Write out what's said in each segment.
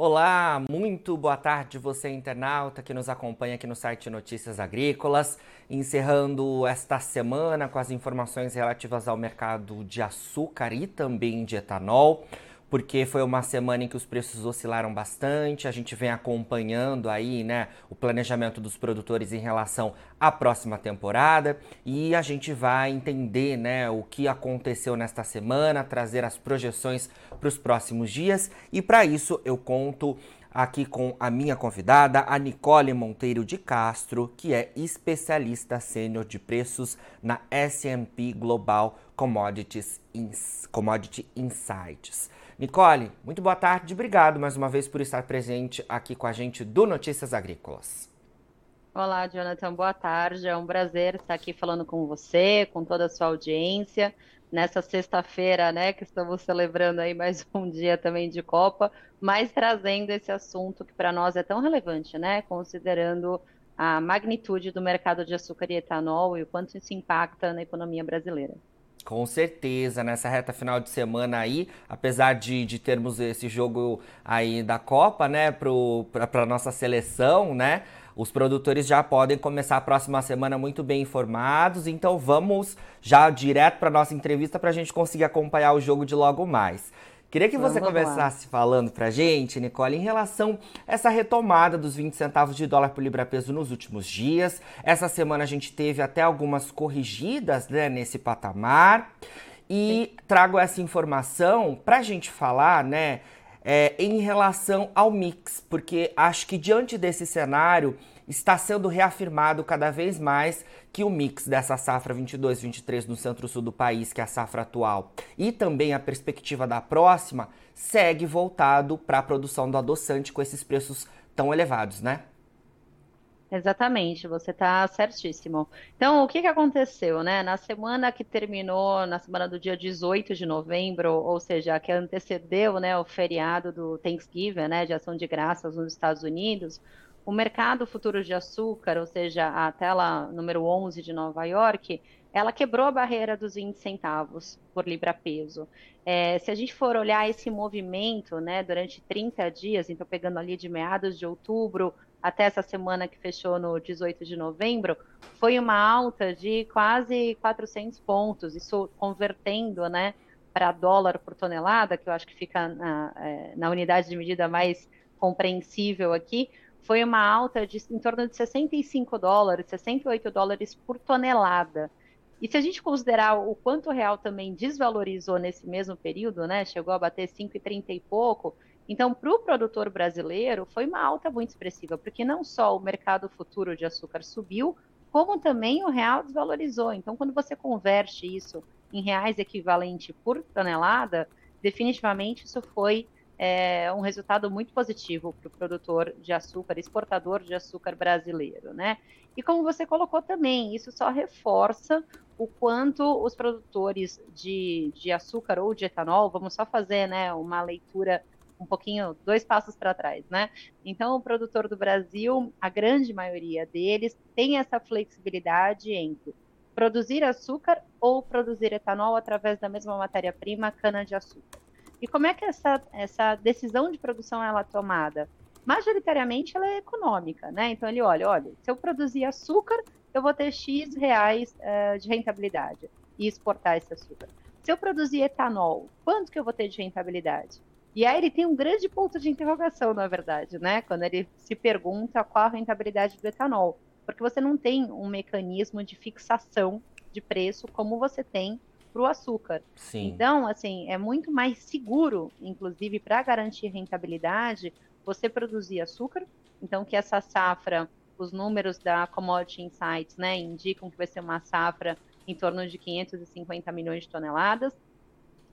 Olá, muito boa tarde você internauta que nos acompanha aqui no site Notícias Agrícolas, encerrando esta semana com as informações relativas ao mercado de açúcar e também de etanol porque foi uma semana em que os preços oscilaram bastante. A gente vem acompanhando aí, né, o planejamento dos produtores em relação à próxima temporada e a gente vai entender, né, o que aconteceu nesta semana, trazer as projeções para os próximos dias e para isso eu conto aqui com a minha convidada, a Nicole Monteiro de Castro, que é especialista sênior de preços na S&P Global Commodities Commodity Insights. Nicole, muito boa tarde, obrigado mais uma vez por estar presente aqui com a gente do Notícias Agrícolas. Olá, Jonathan, boa tarde. É um prazer estar aqui falando com você, com toda a sua audiência, nessa sexta-feira, né, que estamos celebrando aí mais um dia também de Copa, mas trazendo esse assunto que para nós é tão relevante, né, considerando a magnitude do mercado de açúcar e etanol e o quanto isso impacta na economia brasileira. Com certeza, nessa reta final de semana aí, apesar de, de termos esse jogo aí da Copa, né, para nossa seleção, né, os produtores já podem começar a próxima semana muito bem informados, então vamos já direto para nossa entrevista para a gente conseguir acompanhar o jogo de logo mais. Queria que você começasse lá. falando pra gente, Nicole, em relação a essa retomada dos 20 centavos de dólar por libra-peso nos últimos dias. Essa semana a gente teve até algumas corrigidas né, nesse patamar. E Sim. trago essa informação pra gente falar, né, é, em relação ao mix, porque acho que diante desse cenário está sendo reafirmado cada vez mais que o mix dessa safra 22-23 no centro-sul do país, que é a safra atual, e também a perspectiva da próxima, segue voltado para a produção do adoçante com esses preços tão elevados, né? Exatamente, você está certíssimo. Então, o que, que aconteceu, né? Na semana que terminou, na semana do dia 18 de novembro, ou seja, que antecedeu né, o feriado do Thanksgiving, né, de ação de graças nos Estados Unidos, o mercado futuro de açúcar, ou seja, a tela número 11 de Nova York, ela quebrou a barreira dos 20 centavos por libra-peso. É, se a gente for olhar esse movimento né, durante 30 dias, então pegando ali de meados de outubro até essa semana que fechou no 18 de novembro, foi uma alta de quase 400 pontos, isso convertendo né, para dólar por tonelada, que eu acho que fica na, é, na unidade de medida mais compreensível aqui, foi uma alta de em torno de 65 dólares, 68 dólares por tonelada. E se a gente considerar o quanto o real também desvalorizou nesse mesmo período, né, chegou a bater 5,30 e pouco, então para o produtor brasileiro foi uma alta muito expressiva, porque não só o mercado futuro de açúcar subiu, como também o real desvalorizou. Então quando você converte isso em reais equivalente por tonelada, definitivamente isso foi é um resultado muito positivo para o produtor de açúcar, exportador de açúcar brasileiro, né? E como você colocou também, isso só reforça o quanto os produtores de, de açúcar ou de etanol, vamos só fazer né, uma leitura um pouquinho, dois passos para trás, né? Então, o produtor do Brasil, a grande maioria deles, tem essa flexibilidade entre produzir açúcar ou produzir etanol através da mesma matéria-prima, cana-de-açúcar. E como é que essa, essa decisão de produção ela é tomada? Majoritariamente ela é econômica, né? Então ele olha, olha, se eu produzir açúcar, eu vou ter X reais uh, de rentabilidade e exportar esse açúcar. Se eu produzir etanol, quanto que eu vou ter de rentabilidade? E aí ele tem um grande ponto de interrogação, na verdade, né? Quando ele se pergunta qual a rentabilidade do etanol. Porque você não tem um mecanismo de fixação de preço como você tem para o açúcar. Sim. Então, assim, é muito mais seguro, inclusive para garantir rentabilidade, você produzir açúcar. Então, que essa safra, os números da Commodity Insights, né, indicam que vai ser uma safra em torno de 550 milhões de toneladas.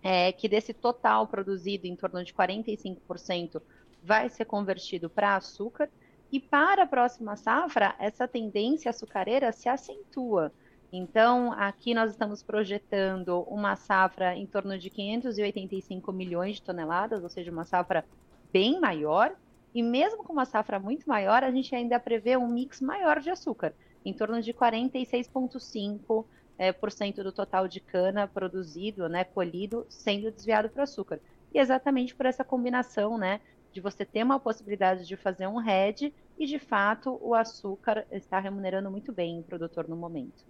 É, que desse total produzido, em torno de 45% vai ser convertido para açúcar. E para a próxima safra, essa tendência açucareira se acentua. Então, aqui nós estamos projetando uma safra em torno de 585 milhões de toneladas, ou seja, uma safra bem maior. E mesmo com uma safra muito maior, a gente ainda prevê um mix maior de açúcar, em torno de 46,5% é, cento do total de cana produzido, né, colhido, sendo desviado para açúcar. E exatamente por essa combinação, né, de você ter uma possibilidade de fazer um hedge e, de fato, o açúcar está remunerando muito bem o produtor no momento.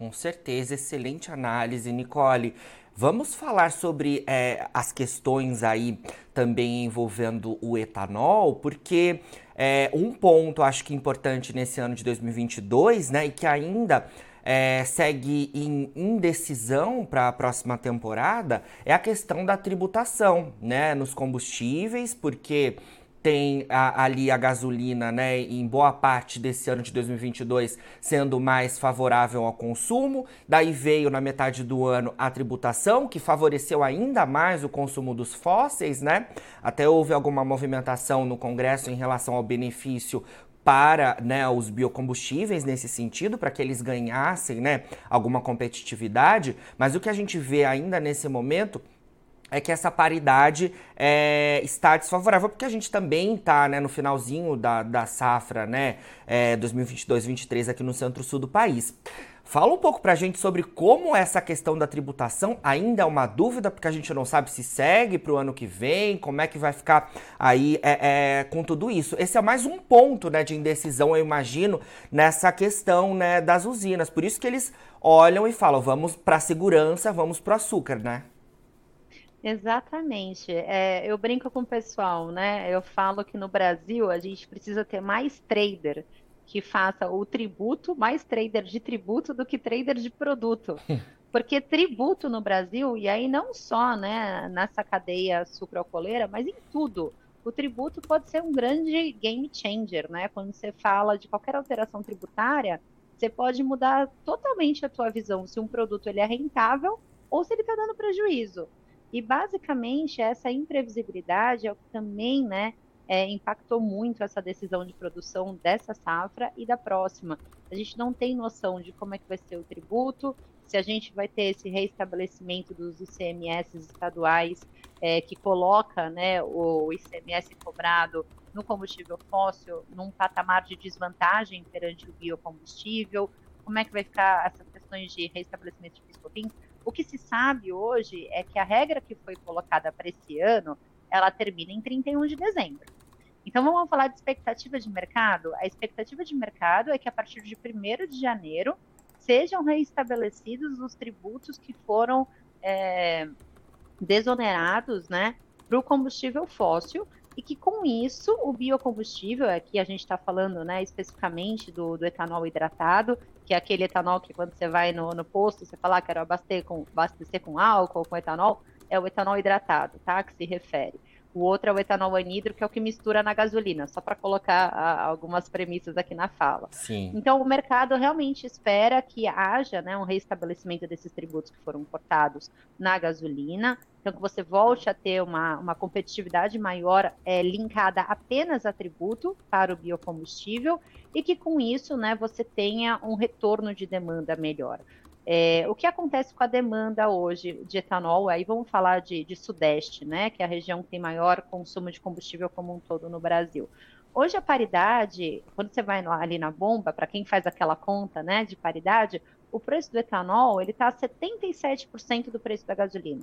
Com certeza, excelente análise, Nicole. Vamos falar sobre é, as questões aí também envolvendo o etanol, porque é, um ponto acho que importante nesse ano de 2022, né, e que ainda é, segue em indecisão para a próxima temporada é a questão da tributação, né, nos combustíveis, porque tem a, ali a gasolina, né, em boa parte desse ano de 2022 sendo mais favorável ao consumo. Daí veio na metade do ano a tributação, que favoreceu ainda mais o consumo dos fósseis, né? Até houve alguma movimentação no Congresso em relação ao benefício para né, os biocombustíveis nesse sentido, para que eles ganhassem né, alguma competitividade, mas o que a gente vê ainda nesse momento é que essa paridade é, está desfavorável, porque a gente também está né, no finalzinho da, da safra né, é, 2022-23 aqui no centro-sul do país. Fala um pouco para a gente sobre como essa questão da tributação ainda é uma dúvida, porque a gente não sabe se segue para o ano que vem, como é que vai ficar aí é, é, com tudo isso. Esse é mais um ponto né, de indecisão, eu imagino, nessa questão né, das usinas. Por isso que eles olham e falam, vamos para a segurança, vamos para o açúcar, né? Exatamente. É, eu brinco com o pessoal, né? Eu falo que no Brasil a gente precisa ter mais trader que faça o tributo, mais trader de tributo do que trader de produto. Porque tributo no Brasil, e aí não só né, nessa cadeia sucroalcooleira, mas em tudo. O tributo pode ser um grande game changer, né? Quando você fala de qualquer alteração tributária, você pode mudar totalmente a tua visão se um produto ele é rentável ou se ele está dando prejuízo. E basicamente essa imprevisibilidade é o que também, né, é, impactou muito essa decisão de produção dessa safra e da próxima. A gente não tem noção de como é que vai ser o tributo, se a gente vai ter esse reestabelecimento dos ICMS estaduais é, que coloca né, o ICMS cobrado no combustível fóssil num patamar de desvantagem perante o biocombustível, como é que vai ficar essas questões de reestabelecimento de PIS/COFINS. O que se sabe hoje é que a regra que foi colocada para esse ano, ela termina em 31 de dezembro. Então vamos falar de expectativa de mercado. A expectativa de mercado é que a partir de 1 de janeiro sejam reestabelecidos os tributos que foram é, desonerados né, para o combustível fóssil e que com isso o biocombustível, aqui a gente está falando né, especificamente do, do, etanol hidratado, que é aquele etanol que quando você vai no, no posto, você fala, ah, quero abastecer com, abastecer com álcool, com etanol, é o etanol hidratado, tá? Que se refere. O outro é o etanol anidro, que é o que mistura na gasolina, só para colocar a, algumas premissas aqui na fala. Sim. Então, o mercado realmente espera que haja né, um reestabelecimento desses tributos que foram cortados na gasolina, então que você volte a ter uma, uma competitividade maior é, linkada apenas a tributo para o biocombustível e que com isso né, você tenha um retorno de demanda melhor. É, o que acontece com a demanda hoje de etanol? Aí vamos falar de, de, Sudeste, né? Que é a região que tem maior consumo de combustível como um todo no Brasil. Hoje a paridade, quando você vai ali na bomba, para quem faz aquela conta, né, de paridade, o preço do etanol ele está a 77% do preço da gasolina.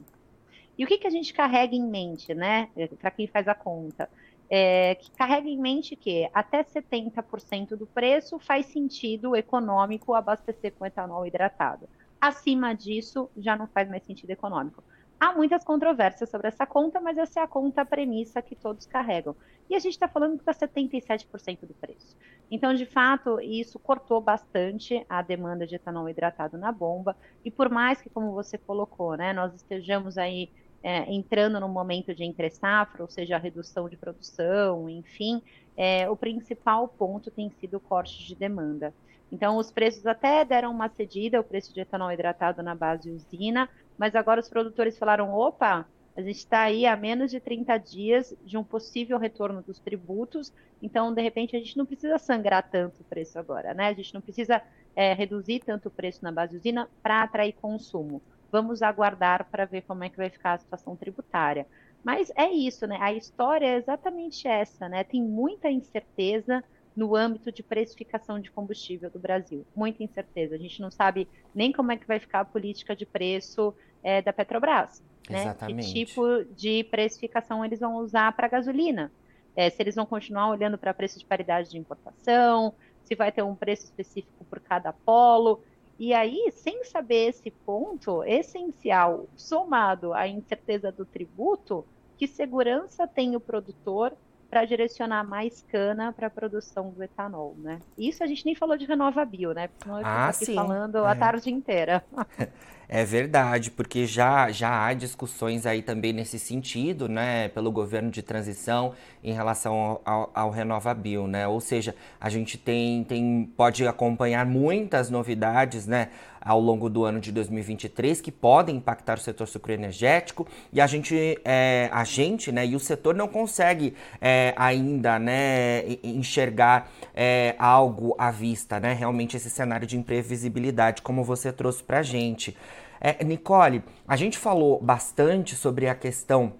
E o que, que a gente carrega em mente, né? Para quem faz a conta, é, que carrega em mente que até 70% do preço faz sentido econômico abastecer com etanol hidratado. Acima disso, já não faz mais sentido econômico. Há muitas controvérsias sobre essa conta, mas essa é a conta premissa que todos carregam. E a gente está falando que está 77% do preço. Então, de fato, isso cortou bastante a demanda de etanol hidratado na bomba. E por mais que, como você colocou, né, nós estejamos aí é, entrando num momento de entre-safra, ou seja, a redução de produção, enfim, é, o principal ponto tem sido o corte de demanda. Então, os preços até deram uma cedida, o preço de etanol hidratado na base usina, mas agora os produtores falaram: opa, a gente está aí a menos de 30 dias de um possível retorno dos tributos, então, de repente, a gente não precisa sangrar tanto o preço agora, né? A gente não precisa é, reduzir tanto o preço na base usina para atrair consumo. Vamos aguardar para ver como é que vai ficar a situação tributária. Mas é isso, né? A história é exatamente essa, né? Tem muita incerteza no âmbito de precificação de combustível do Brasil. Muita incerteza. A gente não sabe nem como é que vai ficar a política de preço é, da Petrobras. Né? Exatamente. Que tipo de precificação eles vão usar para gasolina? É, se eles vão continuar olhando para preço de paridade de importação, se vai ter um preço específico por cada polo. E aí, sem saber esse ponto essencial, somado à incerteza do tributo, que segurança tem o produtor para direcionar mais cana para a produção do etanol, né? Isso a gente nem falou de RenovaBio, né? Porque senão eu ah, aqui sim. falando é. a tarde inteira. É verdade, porque já, já há discussões aí também nesse sentido, né, pelo governo de transição em relação ao, ao, RenovaBio, né? Ou seja, a gente tem, tem, pode acompanhar muitas novidades, né, ao longo do ano de 2023 que podem impactar o setor sucroenergético e a gente, é, a gente, né, e o setor não consegue é, ainda, né, enxergar é, algo à vista, né? Realmente esse cenário de imprevisibilidade, como você trouxe para a gente. É, Nicole, a gente falou bastante sobre a questão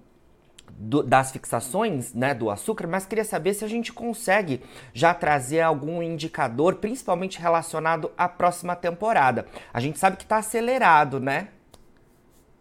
do, das fixações né, do açúcar, mas queria saber se a gente consegue já trazer algum indicador, principalmente relacionado à próxima temporada. A gente sabe que está acelerado, né?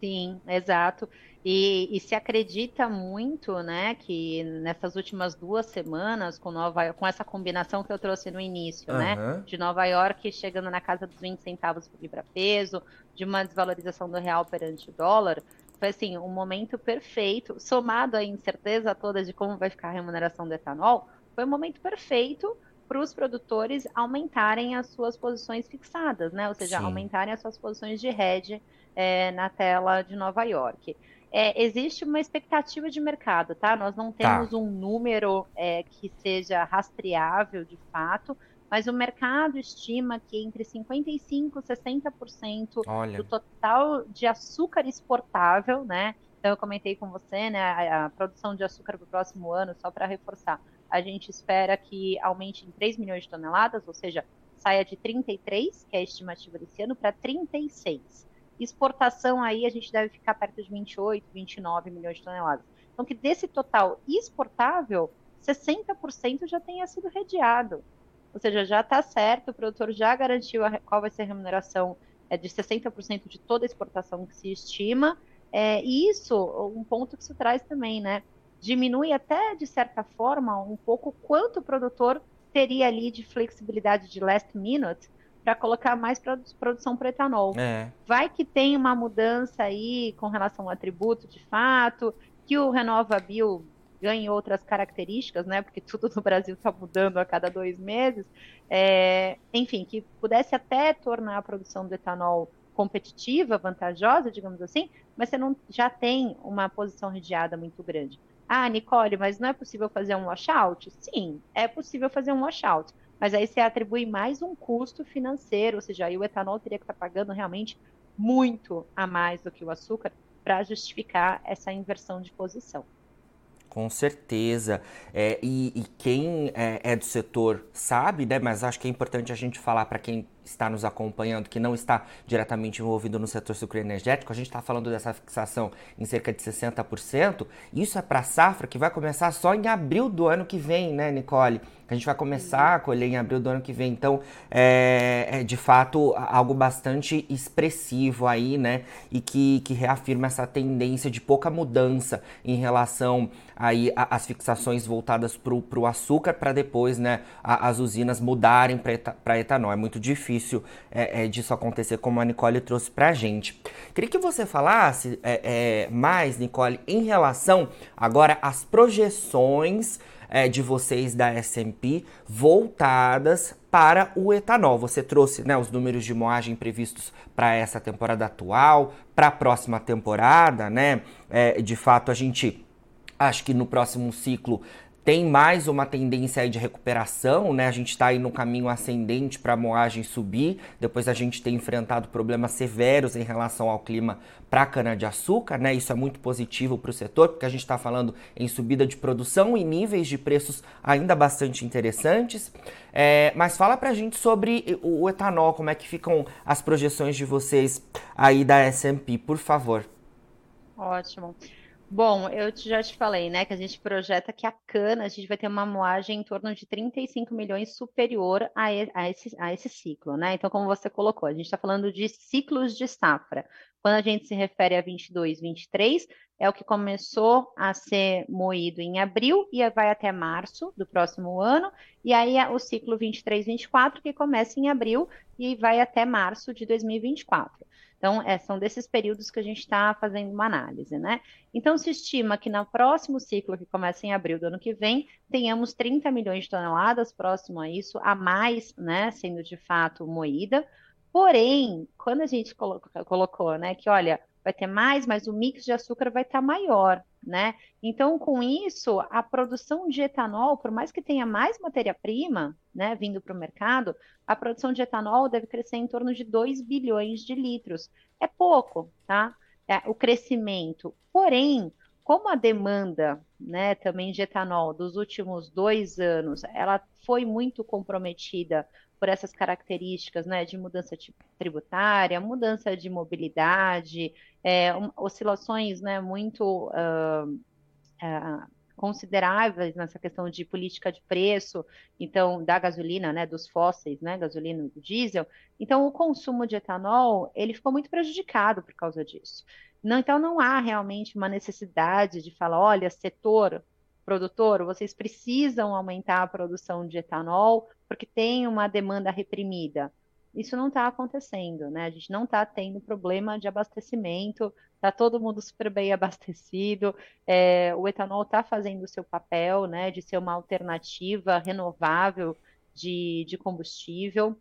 Sim, exato. E, e, se acredita muito, né, que nessas últimas duas semanas, com, Nova, com essa combinação que eu trouxe no início, uhum. né, de Nova York chegando na casa dos 20 centavos por libra-peso, de uma desvalorização do real perante o dólar, foi assim, um momento perfeito, somado à incerteza toda de como vai ficar a remuneração do etanol, foi um momento perfeito para os produtores aumentarem as suas posições fixadas, né, ou seja, Sim. aumentarem as suas posições de hedge é, na tela de Nova York é, existe uma expectativa de mercado, tá? Nós não tá. temos tá. um número é, que seja rastreável de fato, mas o mercado estima que entre 55% e 60% Olha. do total de açúcar exportável, né? Então eu comentei com você, né, a, a produção de açúcar para o próximo ano, só para reforçar, a gente espera que aumente em 3 milhões de toneladas, ou seja, saia de 33, que é a estimativa desse ano, para 36. Exportação aí a gente deve ficar perto de 28, 29 milhões de toneladas. Então, que desse total exportável, 60% já tenha sido redeado. Ou seja, já está certo, o produtor já garantiu a, qual vai ser a remuneração é, de 60% de toda a exportação que se estima. É, e isso, um ponto que se traz também, né? Diminui até, de certa forma, um pouco quanto o produtor teria ali de flexibilidade de last minute para colocar mais produção para etanol. É. Vai que tem uma mudança aí com relação ao tributo de fato, que o Renova Bio ganhe outras características, né? Porque tudo no Brasil está mudando a cada dois meses. É, enfim, que pudesse até tornar a produção do etanol competitiva, vantajosa, digamos assim, mas você não já tem uma posição redeada muito grande. Ah, Nicole, mas não é possível fazer um washout? Sim, é possível fazer um washout mas aí você atribui mais um custo financeiro, ou seja, aí o etanol teria que estar tá pagando realmente muito a mais do que o açúcar para justificar essa inversão de posição. Com certeza. É, e, e, quem é, é, do setor sabe, né? Mas acho que é importante a gente falar para quem está nos acompanhando, que não está diretamente envolvido no setor sucroenergético, a gente está falando dessa fixação em cerca de 60%. Isso é para safra que vai começar só em abril do ano que vem, né, Nicole? A gente vai começar a colher em abril do ano que vem. Então, é, é de fato algo bastante expressivo aí, né? E que, que reafirma essa tendência de pouca mudança em relação aí às fixações voltadas para o açúcar para depois, né, a, as usinas mudarem para etanol. É muito difícil difícil é, é, disso acontecer, como a Nicole trouxe pra gente. Queria que você falasse é, é mais, Nicole, em relação agora às projeções é, de vocês da S&P voltadas para o etanol. Você trouxe né, os números de moagem previstos para essa temporada atual, para a próxima temporada, né? É, de fato, a gente acho que no próximo ciclo tem mais uma tendência aí de recuperação, né? A gente está aí no caminho ascendente para a moagem subir. Depois a gente tem enfrentado problemas severos em relação ao clima para cana-de-açúcar, né? Isso é muito positivo para o setor, porque a gente está falando em subida de produção e níveis de preços ainda bastante interessantes. É, mas fala para a gente sobre o etanol, como é que ficam as projeções de vocês aí da S&P, por favor. Ótimo. Bom, eu já te falei, né, que a gente projeta que a cana, a gente vai ter uma moagem em torno de 35 milhões superior a, a, esse, a esse ciclo, né? Então, como você colocou, a gente está falando de ciclos de safra. Quando a gente se refere a 22, 23, é o que começou a ser moído em abril e vai até março do próximo ano, e aí é o ciclo 23, 24, que começa em abril e vai até março de 2024. Então, é, são desses períodos que a gente está fazendo uma análise, né? Então, se estima que no próximo ciclo, que começa em abril do ano que vem, tenhamos 30 milhões de toneladas próximo a isso, a mais, né, sendo de fato moída. Porém, quando a gente colocou, colocou né, que olha, vai ter mais, mas o mix de açúcar vai estar tá maior, né? Então, com isso, a produção de etanol, por mais que tenha mais matéria-prima, né, vindo para o mercado, a produção de etanol deve crescer em torno de 2 bilhões de litros. É pouco, tá? É, o crescimento. Porém, como a demanda, né, também de etanol dos últimos dois anos, ela foi muito comprometida por essas características né, de mudança tributária, mudança de mobilidade, é, oscilações né, muito uh, uh, consideráveis nessa questão de política de preço, então, da gasolina, né, dos fósseis, né, gasolina e diesel. Então, o consumo de etanol, ele ficou muito prejudicado por causa disso. Não, então, não há realmente uma necessidade de falar, olha, setor produtor, vocês precisam aumentar a produção de etanol porque tem uma demanda reprimida. Isso não está acontecendo, né? A gente não está tendo problema de abastecimento, está todo mundo super bem abastecido, é, o etanol está fazendo o seu papel, né, de ser uma alternativa renovável de, de combustível.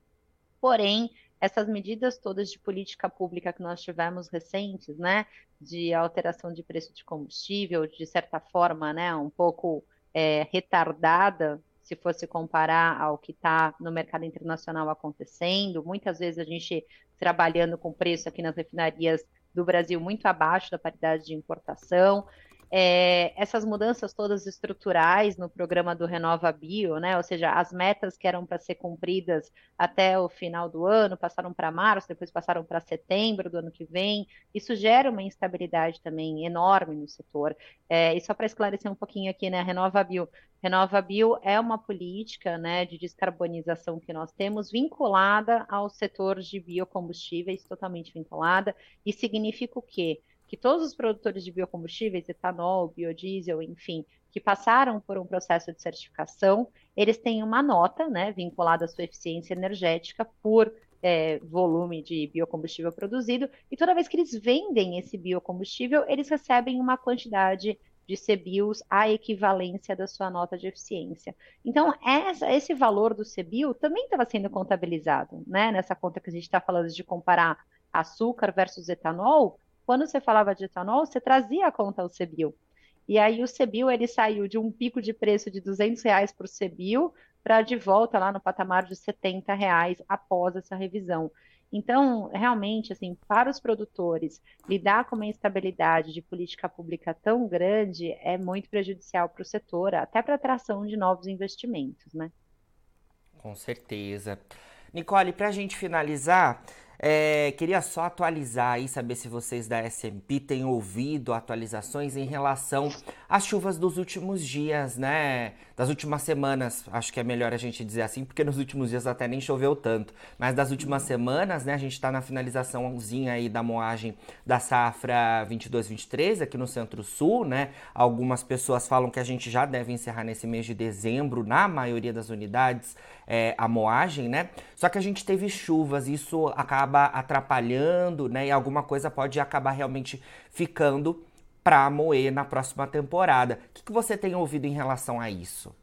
Porém, essas medidas todas de política pública que nós tivemos recentes, né, de alteração de preço de combustível, de certa forma, né, um pouco é, retardada, se fosse comparar ao que está no mercado internacional acontecendo. Muitas vezes a gente trabalhando com preço aqui nas refinarias do Brasil muito abaixo da paridade de importação é, essas mudanças todas estruturais no programa do Renova Bio, né? Ou seja, as metas que eram para ser cumpridas até o final do ano passaram para março, depois passaram para setembro do ano que vem. Isso gera uma instabilidade também enorme no setor. É, e só para esclarecer um pouquinho aqui, né? Renova Bio. Renova Bio é uma política né, de descarbonização que nós temos vinculada ao setor de biocombustíveis, totalmente vinculada, e significa o quê? Que todos os produtores de biocombustíveis, etanol, biodiesel, enfim, que passaram por um processo de certificação, eles têm uma nota, né, vinculada à sua eficiência energética por é, volume de biocombustível produzido, e toda vez que eles vendem esse biocombustível, eles recebem uma quantidade de CBIOS à equivalência da sua nota de eficiência. Então, essa, esse valor do CBIO também estava sendo contabilizado, né? Nessa conta que a gente está falando de comparar açúcar versus etanol, quando você falava de etanol, você trazia a conta ao CBIL. E aí o CBIL ele saiu de um pico de preço de 200 reais por CBIL para de volta lá no patamar de 70 reais após essa revisão. Então, realmente, assim, para os produtores, lidar com uma instabilidade de política pública tão grande é muito prejudicial para o setor, até para a atração de novos investimentos, né? Com certeza. Nicole, para a gente finalizar, é, queria só atualizar aí, saber se vocês da SMP têm ouvido atualizações em relação às chuvas dos últimos dias, né? Das últimas semanas, acho que é melhor a gente dizer assim, porque nos últimos dias até nem choveu tanto. Mas das últimas semanas, né, a gente está na finalizaçãozinha aí da moagem da safra 22-23 aqui no Centro-Sul, né? Algumas pessoas falam que a gente já deve encerrar nesse mês de dezembro, na maioria das unidades, é, a moagem, né? Só que a gente teve chuvas, isso acaba acaba atrapalhando, né? E alguma coisa pode acabar realmente ficando para moer na próxima temporada. O que, que você tem ouvido em relação a isso?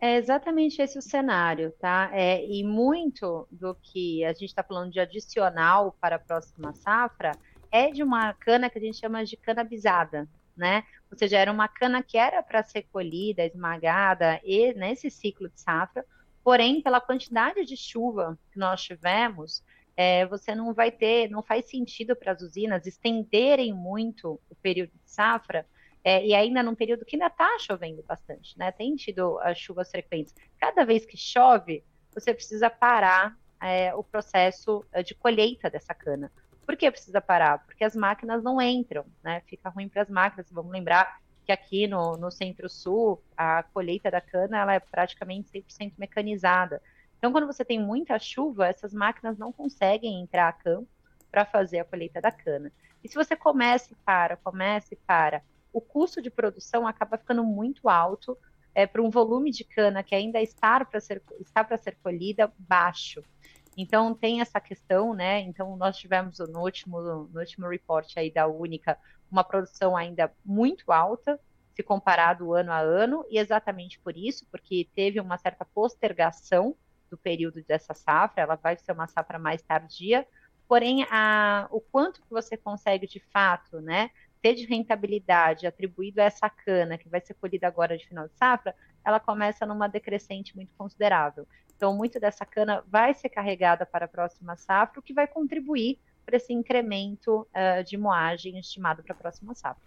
É exatamente esse o cenário, tá? É, e muito do que a gente está falando de adicional para a próxima safra é de uma cana que a gente chama de cana bisada, né? Ou seja, era uma cana que era para ser colhida, esmagada e nesse ciclo de safra, porém, pela quantidade de chuva que nós tivemos, é, você não vai ter, não faz sentido para as usinas estenderem muito o período de safra, é, e ainda num período que ainda está chovendo bastante, né? Tem tido as chuvas frequentes. Cada vez que chove, você precisa parar é, o processo é, de colheita dessa cana, Por que precisa parar? Porque as máquinas não entram, né? Fica ruim para as máquinas. Vamos lembrar que aqui no, no Centro-Sul, a colheita da cana ela é praticamente 100% mecanizada. Então, quando você tem muita chuva, essas máquinas não conseguem entrar a campo para fazer a colheita da cana. E se você começa e para, começa e para, o custo de produção acaba ficando muito alto é, para um volume de cana que ainda está para ser, está para ser colhida baixo. Então tem essa questão, né? Então nós tivemos no último, no último report aí da Única uma produção ainda muito alta, se comparado ano a ano, e exatamente por isso, porque teve uma certa postergação do período dessa safra, ela vai ser uma safra mais tardia, porém a, o quanto que você consegue de fato, né, ter de rentabilidade atribuído a essa cana que vai ser colhida agora de final de safra, ela começa numa decrescente muito considerável. Então, muito dessa cana vai ser carregada para a próxima safra, o que vai contribuir para esse incremento uh, de moagem estimado para a próxima safra.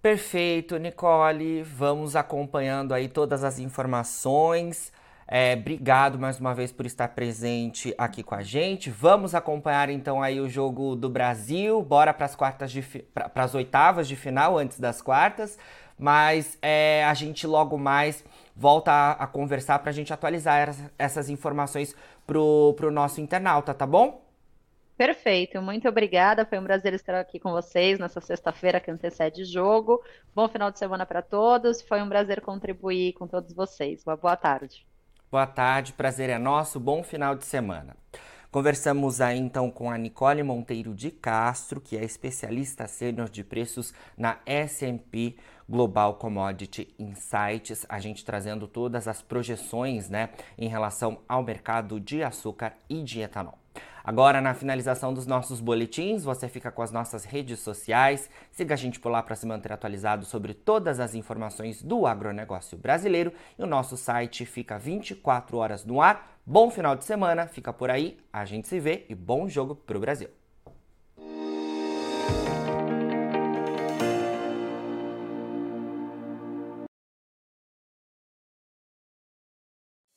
Perfeito, Nicole. Vamos acompanhando aí todas as informações. É, obrigado mais uma vez por estar presente aqui com a gente. Vamos acompanhar então aí o jogo do Brasil. Bora para as quartas de para as oitavas de final antes das quartas. Mas é, a gente logo mais volta a, a conversar para a gente atualizar essas informações pro, pro nosso internauta, tá bom? Perfeito, muito obrigada. Foi um prazer estar aqui com vocês nessa sexta-feira que antecede o jogo. Bom final de semana para todos. Foi um prazer contribuir com todos vocês. Uma boa tarde. Boa tarde, prazer é nosso, bom final de semana. Conversamos aí então com a Nicole Monteiro de Castro, que é especialista sênior de preços na S&P Global Commodity Insights, a gente trazendo todas as projeções, né, em relação ao mercado de açúcar e de etanol. Agora, na finalização dos nossos boletins, você fica com as nossas redes sociais. Siga a gente por lá para se manter atualizado sobre todas as informações do agronegócio brasileiro. E o nosso site fica 24 horas no ar. Bom final de semana, fica por aí, a gente se vê e bom jogo para o Brasil.